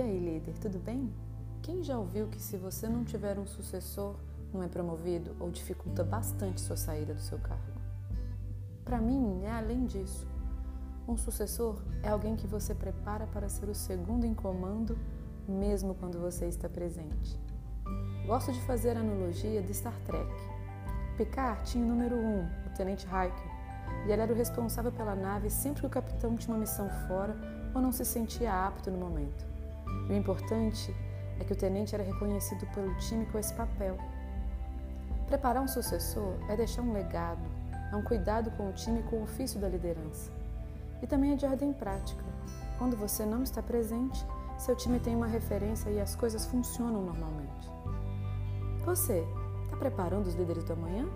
aí, líder, tudo bem? Quem já ouviu que se você não tiver um sucessor, não é promovido ou dificulta bastante sua saída do seu cargo? Para mim, é além disso. Um sucessor é alguém que você prepara para ser o segundo em comando, mesmo quando você está presente. Gosto de fazer a analogia de Star Trek. Picard tinha o número 1, um, o Tenente Riker, e ele era o responsável pela nave sempre que o capitão tinha uma missão fora ou não se sentia apto no momento. E o importante é que o tenente era reconhecido pelo time com esse papel. Preparar um sucessor é deixar um legado, é um cuidado com o time com o ofício da liderança. E também é de ordem prática. Quando você não está presente, seu time tem uma referência e as coisas funcionam normalmente. Você está preparando os líderes do amanhã?